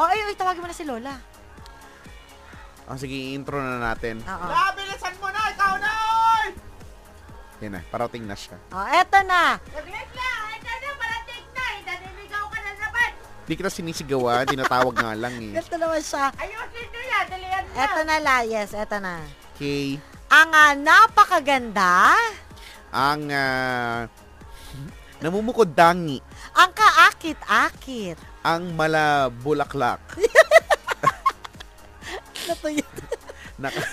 Oh, ay, ay, tawagin mo na si Lola. Oh, sige, intro na natin. Oo. La, bilisan mo na! Ikaw na, oy! Yan na, parating na siya. Oh, eto na. Saglit lang! Ito na, parating na! Naniligaw ka na naman! Di kita sinisigawan, tinatawag nga lang eh. Ito naman siya. Ayusin nyo yan! Dalihan na! Eto na la, yes, eto na. Okay. Ang ah, napakaganda, Ang uh, namumukod dangi, ang kaakit-akit. Ang malabulaklak. Natuyo. Naka,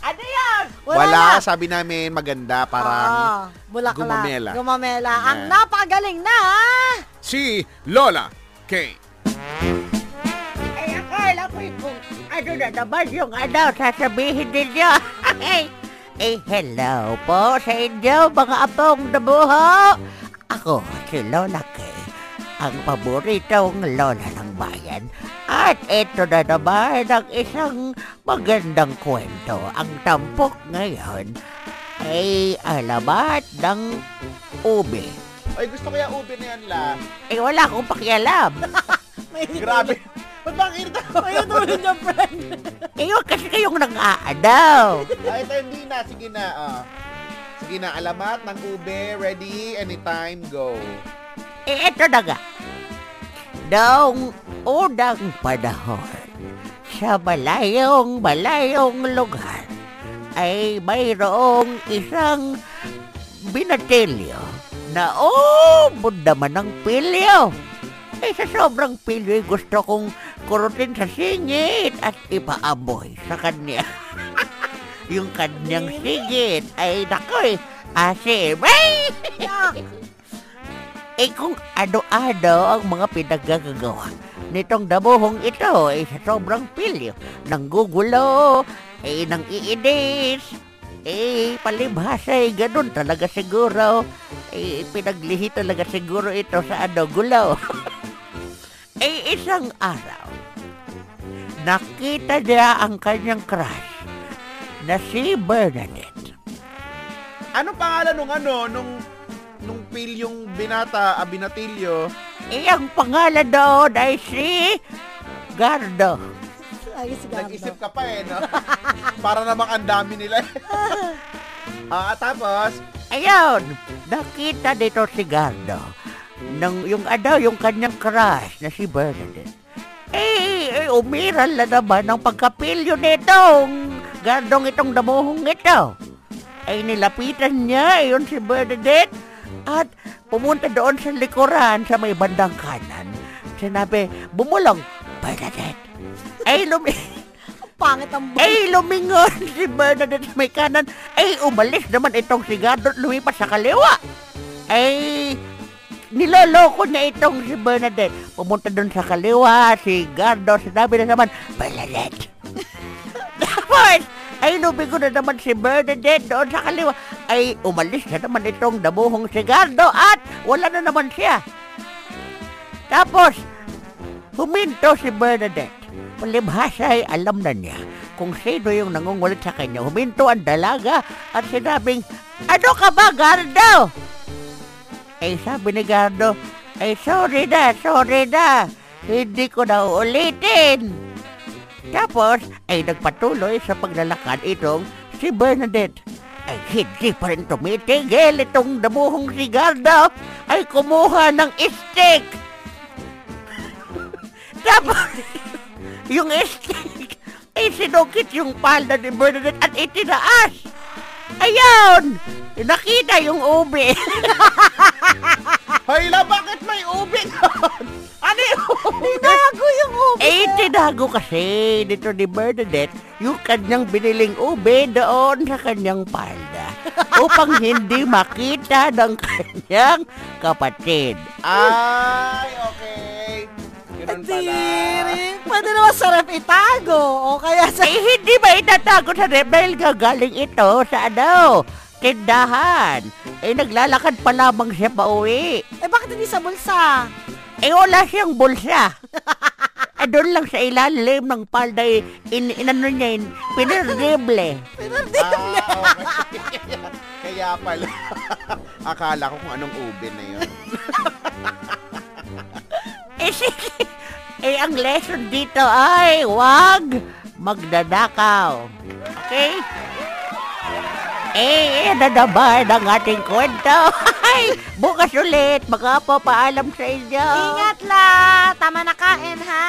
Ano yan? wala, sabi namin maganda, parang Oo, bulaklak. gumamela. Gumamela. Ang napakagaling na. si Lola K. Ay, akala ko kung ano na naman yung ano, sasabihin ninyo. Ay, eh, hello po sa inyo, mga apong nabuho. Ako, si Lola Kay, ang paboritong lola ng bayan. At ito na naman ang isang magandang kwento. Ang tampok ngayon ay alamat ng ube. Ay, gusto kaya ube na yan, La. Eh, wala akong pakialam. Grabe. Ba't ba ang init May utuloy niya, friend. Eh, huwag kasi kayong nang-aadaw. Ay, ito hindi na. Sige na. ah. Sige na, alamat ng ube. Ready? Anytime, go. Eh, eto na nga. Noong unang panahon, sa malayong malayong lugar, ay mayroong isang binatilyo na ubod naman ng pilyo. Eh, sa sobrang pilyo, gusto kong kurutin sa singit at ipaamoy sa kanya. Yung kanyang singit ay nakoy, asim. Ay! Eh kung ano-ano ang mga pinagagagawa nitong damuhong ito ay sa sobrang pilyo, nang gugulo, eh nang iinis, eh palibhasa eh ganun talaga siguro, eh pinaglihi talaga siguro ito sa ano gulo. eh isang araw, nakita niya ang kanyang crush na si Bernadette. Ano pangalan nung ano, nung nung pilyong binata, ah, binatilyo? Eh ang pangalan doon ay si Gardo. Ay, si Gardo. Nag-isip ka pa eh, no? Para namang ang dami nila. Ah, tapos, Ayun, nakita dito si Gardo. Nang yung ano, yung kanyang crush na si Bernadette. Eh, eh umiral na naman ang pagkapilyo nitong Gardong itong damuhong ito. Ay nilapitan niya yun si Bernadette at pumunta doon sa likuran sa may bandang kanan. Sinabi, bumulong, Bernadette. Ay, lumi... Pangit ang buhay. Ay, lumingon si Bernadette sa may kanan. Ay, umalis naman itong si Gardo at lumipas sa kaliwa. Ay, niloloko niya itong si Bernadette. Pumunta doon sa kaliwa, si Gardo, sinabi na naman, Bernadette. Tapos, ay lumigo na naman si Bernadette doon sa kaliwa. Ay, umalis na naman itong damuhong si Gardo at wala na naman siya. Tapos, huminto si Bernadette. Palibhasa ay alam na niya kung sino yung nangungulit sa kanya. Huminto ang dalaga at sinabing, Ano ka ba, Gardo? Eh, sabi ni Gardo, ay sorry na, sorry na. Hindi ko na uulitin. Tapos, ay nagpatuloy sa paglalakad itong si Bernadette. Ay hindi pa rin tumitigil itong damuhong si Gardo ay kumuha ng stick. Tapos, yung stick ay sinukit yung palda ni Bernadette at itinaas. Ayun! Nakita yung ube. Hayla, bakit may ube doon? eh, tinago kasi dito ni Bernadette yung kanyang biniling ube doon sa kanyang palda upang hindi makita ng kanyang kapatid. Ay, okay. Ganun pala. Pwede naman sa ref itago. O kaya sa... Eh, hindi ba itatago sa rep dahil gagaling ito sa ano, tindahan. Eh, naglalakad pa lamang siya pauwi. Eh, bakit hindi sa bulsa? Eh, wala siyang bulsa. eh, doon lang sa ilalim ng palda, eh, in, inano niya, in, pinirdible. Ah, okay. Kaya pala. Akala ko kung anong ube na yun. Eh, sige. Eh, ang lesson dito ay wag magdadakaw. Okay? Eh, ano naman ang ating kwento? Bukas ulit. Magpapaalam sa inyo. Ingat la! Tama na kain, ha?